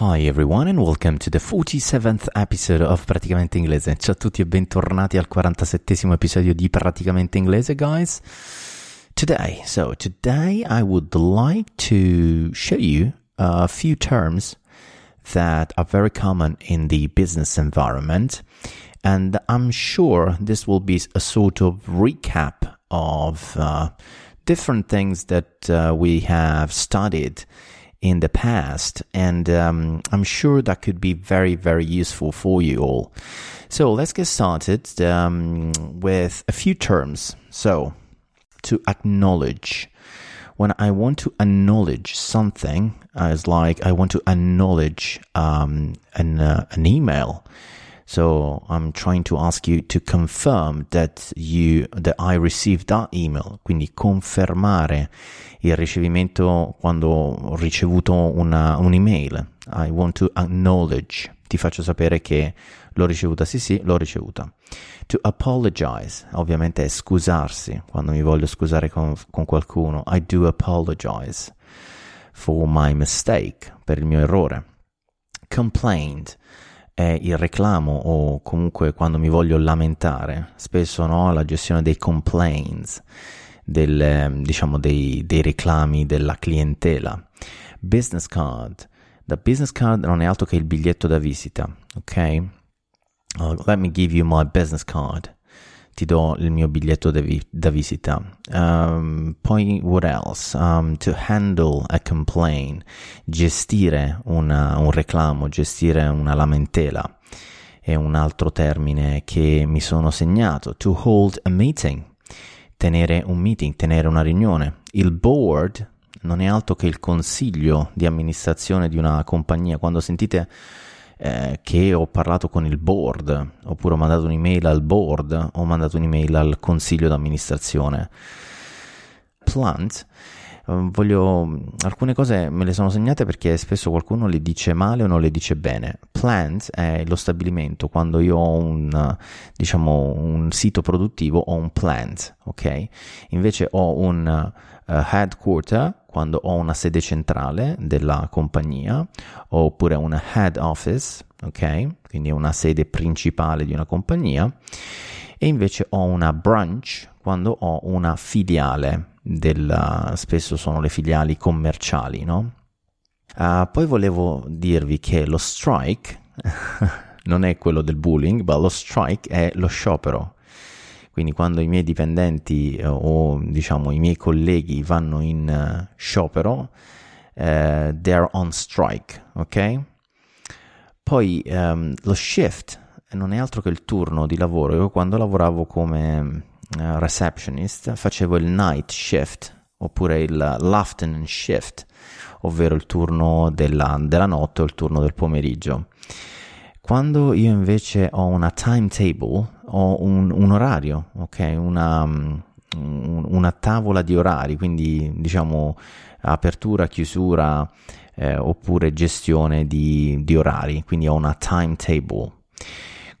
Hi everyone and welcome to the 47th episode of Praticamente Inglese. Ciao a tutti e bentornati al 47esimo episodio di Praticamente Inglese, guys. Today, so today I would like to show you a few terms that are very common in the business environment and I'm sure this will be a sort of recap of uh, different things that uh, we have studied in the past, and um, I'm sure that could be very, very useful for you all. So let's get started um, with a few terms. So, to acknowledge. When I want to acknowledge something, uh, it's like I want to acknowledge um, an, uh, an email. So I'm trying to ask you to confirm that you that I received that email. Quindi confermare il ricevimento quando ho ricevuto una, un'email. I want to acknowledge. Ti faccio sapere che l'ho ricevuta. Sì, sì, l'ho ricevuta. To apologize. Ovviamente è scusarsi. Quando mi voglio scusare con, con qualcuno. I do apologize for my mistake. Per il mio errore. Complained è il reclamo o comunque quando mi voglio lamentare, spesso no, la gestione dei complaints, del, diciamo dei, dei reclami della clientela. Business card. The business card non è altro che il biglietto da visita, ok? Uh, let me give you my business card ti do il mio biglietto da, vi- da visita. Um, poi, what else? Um, to handle a complaint, gestire una, un reclamo, gestire una lamentela. È un altro termine che mi sono segnato. To hold a meeting, tenere un meeting, tenere una riunione. Il board non è altro che il consiglio di amministrazione di una compagnia. Quando sentite eh, che ho parlato con il board, oppure ho mandato un'email al board, ho mandato un'email al consiglio d'amministrazione. Plant, eh, voglio alcune cose me le sono segnate perché spesso qualcuno le dice male o non le dice bene. Plant è lo stabilimento, quando io ho un diciamo un sito produttivo ho un plant, ok? Invece ho un uh, headquarter quando ho una sede centrale della compagnia oppure una head office, ok? Quindi una sede principale di una compagnia e invece ho una branch quando ho una filiale della, spesso sono le filiali commerciali, no? Uh, poi volevo dirvi che lo strike non è quello del bullying, ma lo strike è lo sciopero quindi quando i miei dipendenti eh, o diciamo i miei colleghi vanno in uh, sciopero, uh, they're on strike, ok? Poi um, lo shift non è altro che il turno di lavoro. Io quando lavoravo come uh, receptionist facevo il night shift oppure il l'afternoon shift, ovvero il turno della, della notte o il turno del pomeriggio. Quando io invece ho una timetable, ho un, un orario, ok? Una, una, tavola di orari, quindi diciamo apertura, chiusura eh, oppure gestione di, di orari, quindi ho una timetable.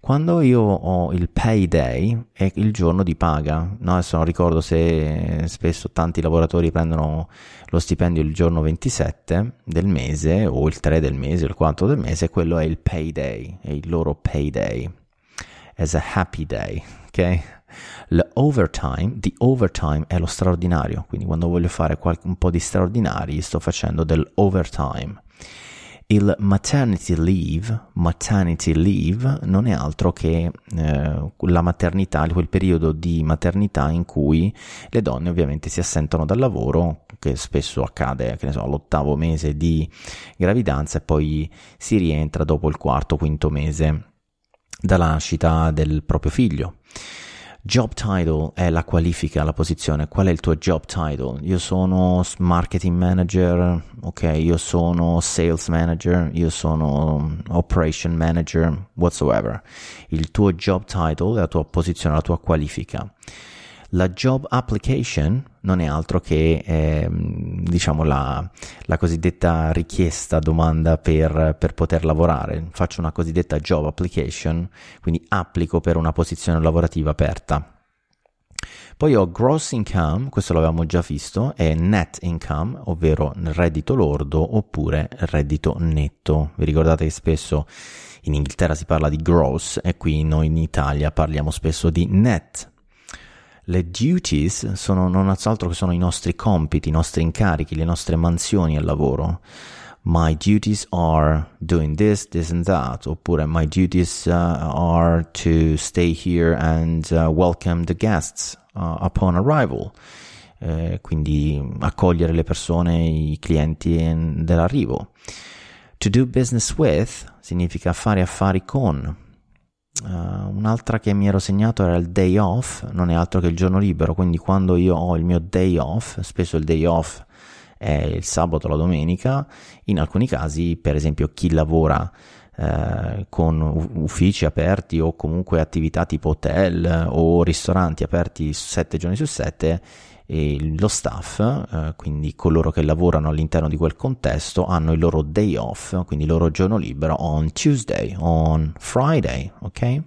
Quando io ho il payday è il giorno di paga, no? adesso non ricordo se spesso tanti lavoratori prendono lo stipendio il giorno 27 del mese o il 3 del mese il 4 del mese, quello è il payday, è il loro payday, as a happy day, ok? L'overtime, the overtime è lo straordinario, quindi quando voglio fare un po' di straordinari sto facendo dell'overtime. Il maternity leave, maternity leave non è altro che eh, la maternità, quel periodo di maternità in cui le donne ovviamente si assentono dal lavoro, che spesso accade, che so, all'ottavo mese di gravidanza e poi si rientra dopo il quarto, quinto mese dalla nascita del proprio figlio. Job title è la qualifica, la posizione. Qual è il tuo job title? Io sono marketing manager, ok, io sono sales manager, io sono operation manager, whatsoever. Il tuo job title è la tua posizione, la tua qualifica. La job application non è altro che eh, diciamo la, la, cosiddetta richiesta domanda per, per, poter lavorare. Faccio una cosiddetta job application, quindi applico per una posizione lavorativa aperta. Poi ho gross income, questo l'avevamo già visto, e net income, ovvero reddito lordo oppure reddito netto. Vi ricordate che spesso in Inghilterra si parla di gross e qui noi in Italia parliamo spesso di net le duties sono non altro che sono i nostri compiti, i nostri incarichi, le nostre mansioni al lavoro. My duties are doing this, this and that, oppure my duties uh, are to stay here and uh, welcome the guests uh, upon arrival. Eh, quindi accogliere le persone, i clienti dell'arrivo. To do business with significa fare affari con, Uh, un'altra che mi ero segnato era il day off, non è altro che il giorno libero, quindi quando io ho il mio day off, spesso il day off è il sabato o la domenica, in alcuni casi, per esempio, chi lavora uh, con uffici aperti o comunque attività tipo hotel o ristoranti aperti 7 giorni su 7 e lo staff, eh, quindi coloro che lavorano all'interno di quel contesto, hanno il loro day off, quindi il loro giorno libero on Tuesday, on Friday, ok?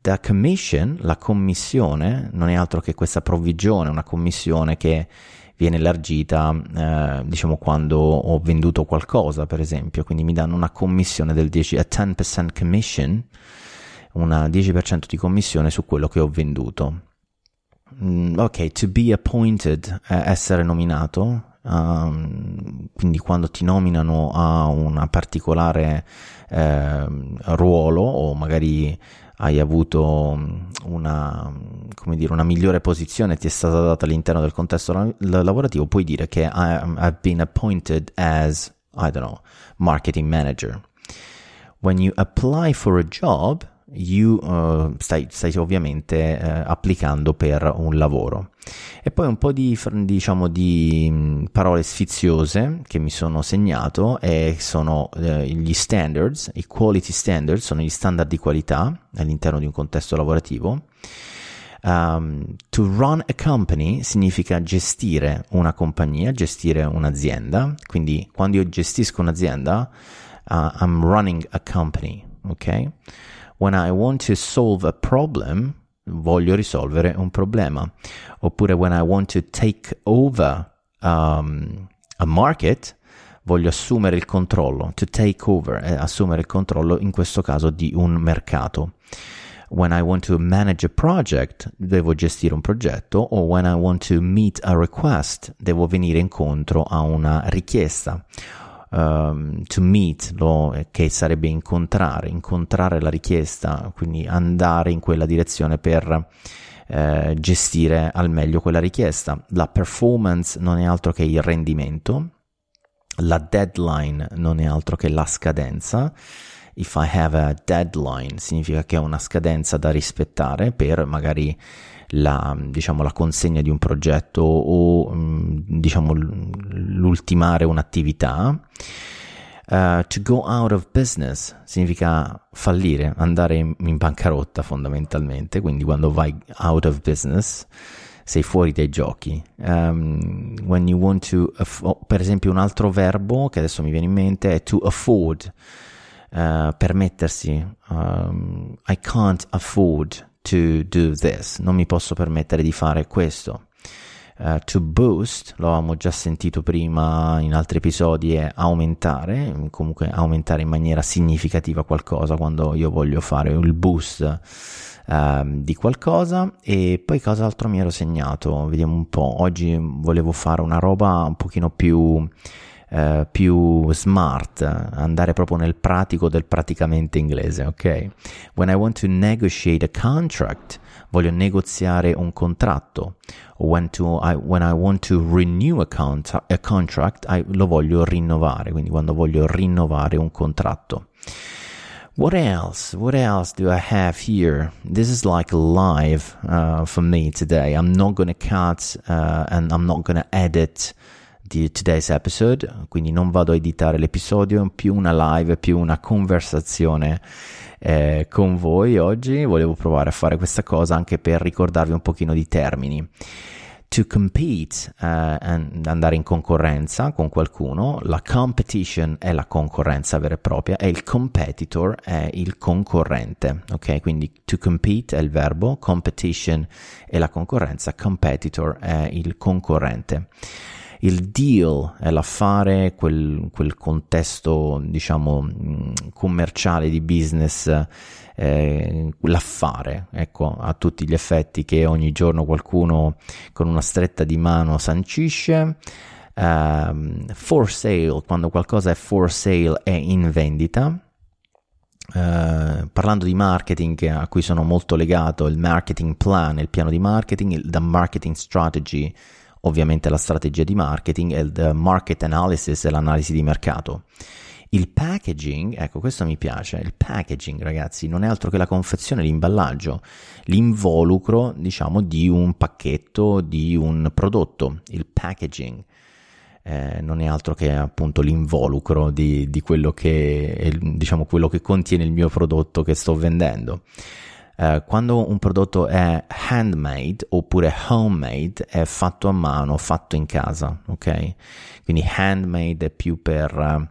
The commission, la commissione, non è altro che questa provvigione, una commissione che viene elargita, eh, diciamo, quando ho venduto qualcosa, per esempio, quindi mi danno una commissione del 10, a 10% commission, una 10% di commissione su quello che ho venduto. Mm, ok, to be appointed è essere nominato, um, quindi quando ti nominano a un particolare eh, ruolo o magari hai avuto mm, una, dire, una migliore posizione, ti è stata data all'interno del contesto lavorativo, puoi dire che I've been appointed as, I don't know, marketing manager. When you apply for a job, you uh, stai, stai, ovviamente uh, applicando per un lavoro. E poi un po' di, diciamo, di mm, parole sfiziose che mi sono segnato e sono uh, gli standards, i quality standards, sono gli standard di qualità all'interno di un contesto lavorativo. Um, to run a company significa gestire una compagnia, gestire un'azienda. Quindi quando io gestisco un'azienda, I'm running a company, ok? When I want to solve a problem, voglio risolvere un problema. Oppure when I want to take over um, a market, voglio assumere il controllo. To take over è assumere il controllo, in questo caso, di un mercato. When I want to manage a project, devo gestire un progetto, o when I want to meet a request, devo venire incontro a una richiesta um, to meet, lo, che sarebbe incontrare, incontrare la richiesta, quindi andare in quella direzione per eh, gestire al meglio quella richiesta. La performance non è altro che il rendimento, la deadline non è altro che la scadenza. If I have a deadline significa che ho una scadenza da rispettare per magari la, diciamo, la consegna di un progetto o mm, diciamo, l'ultimare un'attività. Uh, to go out of business significa fallire, andare in, in bancarotta fondamentalmente, quindi quando vai out of business sei fuori dai giochi. Um, when you want to, aff- per esempio, un altro verbo che adesso mi viene in mente è to afford, uh, permettersi. Um, I can't afford to do this, non mi posso permettere di fare questo. Uh, to boost, lo avevamo già sentito prima in altri episodi, è aumentare, comunque aumentare in maniera significativa qualcosa quando io voglio fare il boost uh, di qualcosa. E poi cos'altro mi ero segnato? Vediamo un po'. Oggi volevo fare una roba un pochino più eh, più smart, andare proprio nel pratico del praticamente inglese, ok? When I want to negotiate a contract, voglio negoziare un contratto. When, to, I, when I want to renew a, contra- a contract, I, lo voglio rinnovare, quindi quando voglio rinnovare un contratto. What else? What else do I have here? This is like live uh, for me today. I'm not to cut uh, and I'm not to edit the today's episode, quindi non vado a editare l'episodio, più una live, più una conversazione eh, con voi oggi. Volevo provare a fare questa cosa anche per ricordarvi un pochino di termini to compete uh, andare in concorrenza con qualcuno, la competition è la concorrenza vera e propria e il competitor è il concorrente, ok? Quindi to compete è il verbo, competition è la concorrenza, competitor è il concorrente. Il deal è l'affare, quel, quel contesto, diciamo, mm, commerciale di business eh, l'affare, ecco, a tutti gli effetti che ogni giorno qualcuno con una stretta di mano sancisce. Uh, for sale, quando qualcosa è for sale è in vendita. Uh, parlando di marketing a cui sono molto legato, il marketing plan, il piano di marketing, il marketing strategy, ovviamente la strategia di marketing e il market analysis e l'analisi di mercato. Il packaging, ecco questo mi piace, il packaging ragazzi non è altro che la confezione, l'imballaggio, l'involucro diciamo di un pacchetto, di un prodotto, il packaging. Eh, non è altro che appunto l'involucro di, di quello, che, diciamo, quello che contiene il mio prodotto che sto vendendo. Uh, quando un prodotto è handmade oppure homemade è fatto a mano, fatto in casa, ok? Quindi handmade è più per uh,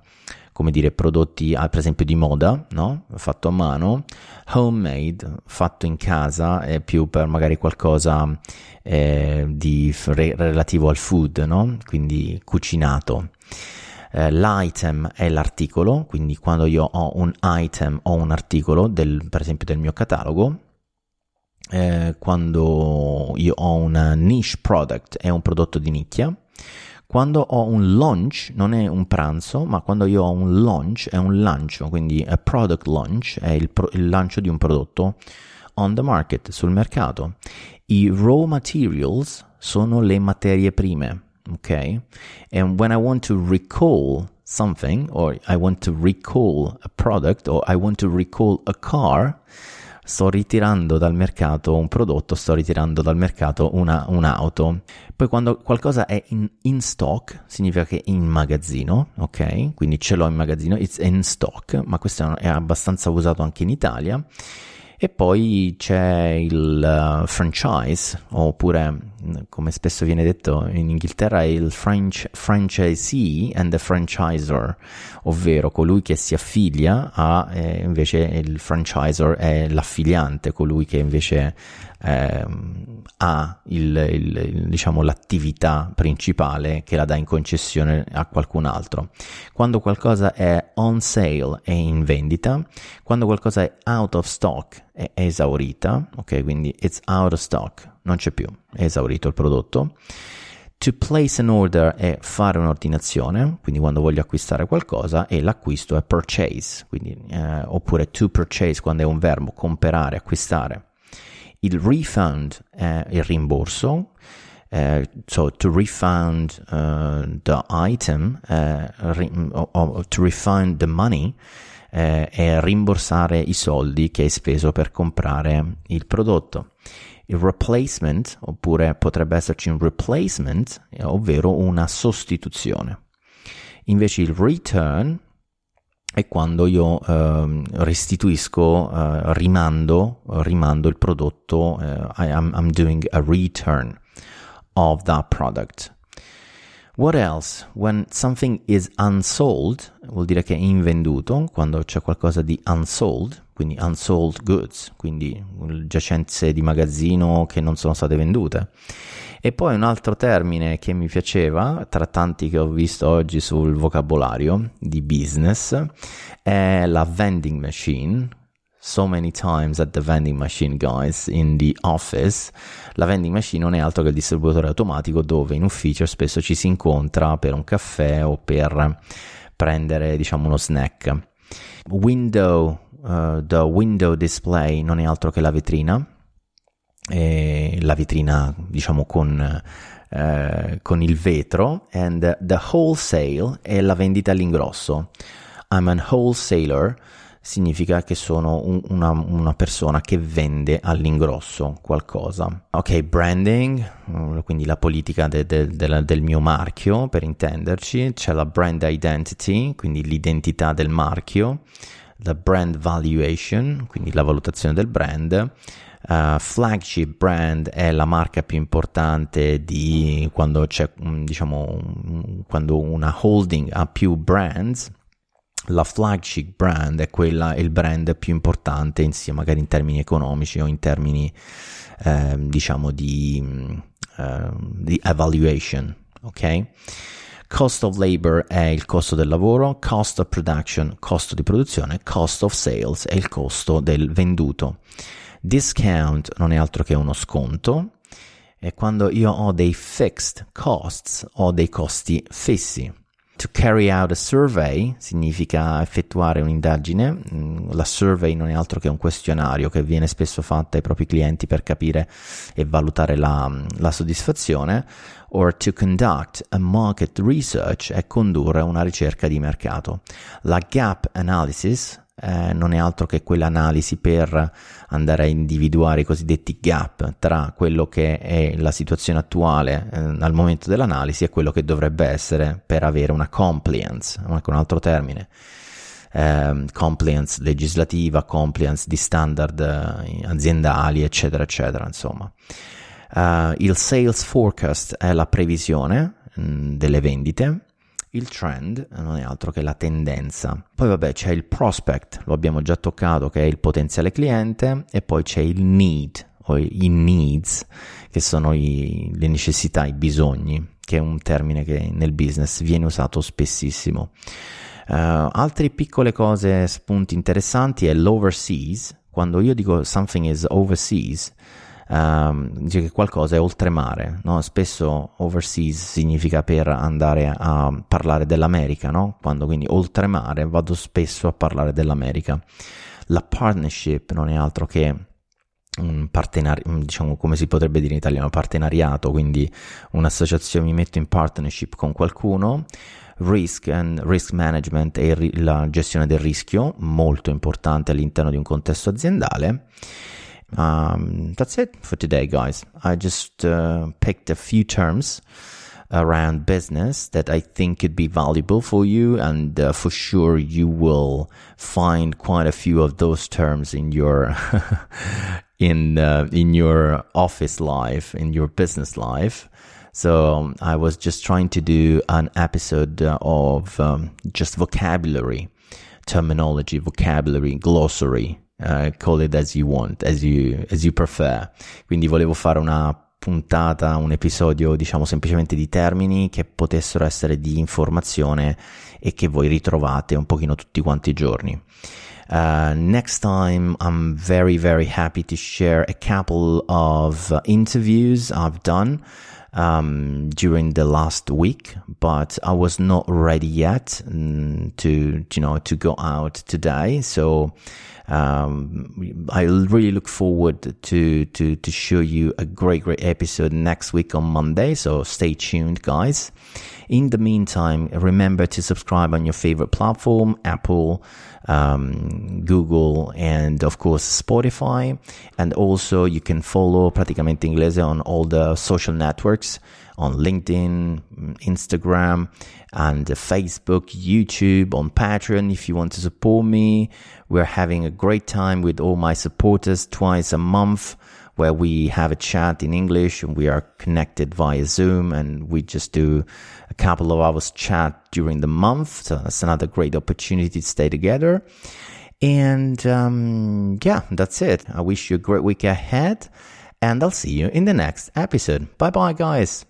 come dire, prodotti, ah, per esempio di moda, no? Fatto a mano, homemade, fatto in casa, è più per magari qualcosa eh, di re- relativo al food, no? Quindi cucinato. Eh, l'item è l'articolo, quindi quando io ho un item o un articolo, del, per esempio del mio catalogo, eh, quando io ho un niche product, è un prodotto di nicchia, quando ho un launch, non è un pranzo, ma quando io ho un launch, è un lancio, quindi a product launch è il, pro- il lancio di un prodotto on the market, sul mercato. I raw materials sono le materie prime, ok? And when I want to recall something, or I want to recall a product, or I want to recall a car, sto ritirando dal mercato un prodotto, sto ritirando dal mercato una, un'auto. Poi quando qualcosa è in, in, stock, significa che è in magazzino, ok? Quindi ce l'ho in magazzino, it's in stock, ma questo è abbastanza usato anche in Italia. E poi c'è il uh, franchise, oppure come spesso viene detto in Inghilterra il French, franchisee and the franchisor, ovvero colui che si affiglia a eh, invece il franchisor è l'affiliante, colui che invece eh, ha il, il, diciamo, l'attività principale che la dà in concessione a qualcun altro. Quando qualcosa è on sale è in vendita, quando qualcosa è out of stock è esaurita, ok? Quindi it's out of stock, non c'è più, è esaurito il prodotto. To place an order è fare un'ordinazione, quindi quando voglio acquistare qualcosa, e l'acquisto è purchase, quindi, eh, oppure to purchase quando è un verbo, comprare, acquistare. Il refund è il rimborso, uh, so to refund uh, the item, uh, ri- or, to refund the money, è rimborsare i soldi che hai speso per comprare il prodotto. Il replacement, oppure potrebbe esserci un replacement, ovvero una sostituzione. Invece il return è quando io eh, restituisco, eh, rimando, rimando il prodotto, eh, I'm, I'm doing a return of that product. What else? When something is unsold, vuol dire che è invenduto, quando c'è qualcosa di unsold, quindi unsold goods, quindi giacenze di magazzino che non sono state vendute. E poi un altro termine che mi piaceva, tra tanti che ho visto oggi sul vocabolario di business, è la vending machine. So many times at the vending machine, guys, in the office. La vending machine non è altro che il distributore automatico dove in ufficio spesso ci si incontra per un caffè o per prendere, diciamo, uno snack. Window, uh, the window display non è altro che la vetrina. Eh, la vetrina diciamo con, eh, con il vetro. And the wholesale è la vendita all'ingrosso. I'm an wholesaler significa che sono un, una, una, persona che vende all'ingrosso qualcosa. Ok, branding, mm, quindi la politica de, de, de, del mio marchio, per intenderci, c'è la brand identity, quindi l'identità del marchio, la brand valuation, quindi la valutazione del brand. Uh, flagship brand è la marca più importante di quando c'è, mm, diciamo, quando una holding ha più brands la flagship brand è quella, il brand più importante, in, sia magari in termini economici o in termini, eh, diciamo, di, eh, di evaluation, ok? Cost of labor è il costo del lavoro, cost of production, costo di produzione, cost of sales è il costo del venduto. Discount non è altro che uno sconto e quando io ho dei fixed costs ho dei costi fissi. To carry out a survey significa effettuare un'indagine. Mm, la survey non è altro che un questionario che viene spesso fatto ai propri clienti per capire e valutare la, la soddisfazione. Or to conduct a market research è condurre una ricerca di mercato. La gap analysis eh, non è altro che quell'analisi per andare a individuare i cosiddetti gap tra quello che è la situazione attuale eh, al momento dell'analisi e quello che dovrebbe essere per avere una compliance, ecco un altro termine. Eh, compliance legislativa, compliance di standard eh, aziendali, eccetera, eccetera, insomma. Uh, il sales forecast è la previsione mh, mm, delle vendite, il trend non è altro che la tendenza. Poi vabbè c'è il prospect, lo abbiamo già toccato, che è il potenziale cliente, e poi c'è il need o i needs, che sono i, le necessità, i bisogni, che è un termine che nel business viene usato spessissimo. Uh, altre piccole cose, spunti interessanti è l'overseas. Quando io dico something is overseas, um, dice che qualcosa è oltremare, no? spesso overseas significa per andare a parlare dell'America, no? quando quindi oltremare vado spesso a parlare dell'America. La partnership non è altro che un partenariato, diciamo come si potrebbe dire in italiano, partenariato, quindi un'associazione, mi metto in partnership con qualcuno, risk and risk management e la gestione del rischio, molto importante all'interno di un contesto aziendale Um, that's it for today, guys. I just uh, picked a few terms around business that I think could be valuable for you, and uh, for sure you will find quite a few of those terms in your in uh, in your office life, in your business life. So um, I was just trying to do an episode uh, of um, just vocabulary, terminology, vocabulary, glossary Uh, call it as you want, as you, as you prefer. Quindi volevo fare una puntata, un episodio, diciamo semplicemente di termini che potessero essere di informazione e che voi ritrovate un pochino tutti quanti i giorni. Uh, next time, I'm very, very happy to share a couple of interviews I've done um, during the last week, but I was not ready yet mm, to, you know, to go out today. So um, I really look forward to, to, to show you a great, great episode next week on Monday. So stay tuned, guys. In the meantime, remember to subscribe on your favorite platform, Apple, um, Google, and of course Spotify. And also you can follow Praticamente Inglese on all the social networks on LinkedIn, Instagram, and Facebook, YouTube, on Patreon if you want to support me. We're having a great time with all my supporters twice a month where we have a chat in English and we are connected via Zoom and we just do a couple of hours chat during the month. So that's another great opportunity to stay together. And um, yeah, that's it. I wish you a great week ahead and I'll see you in the next episode. Bye bye, guys.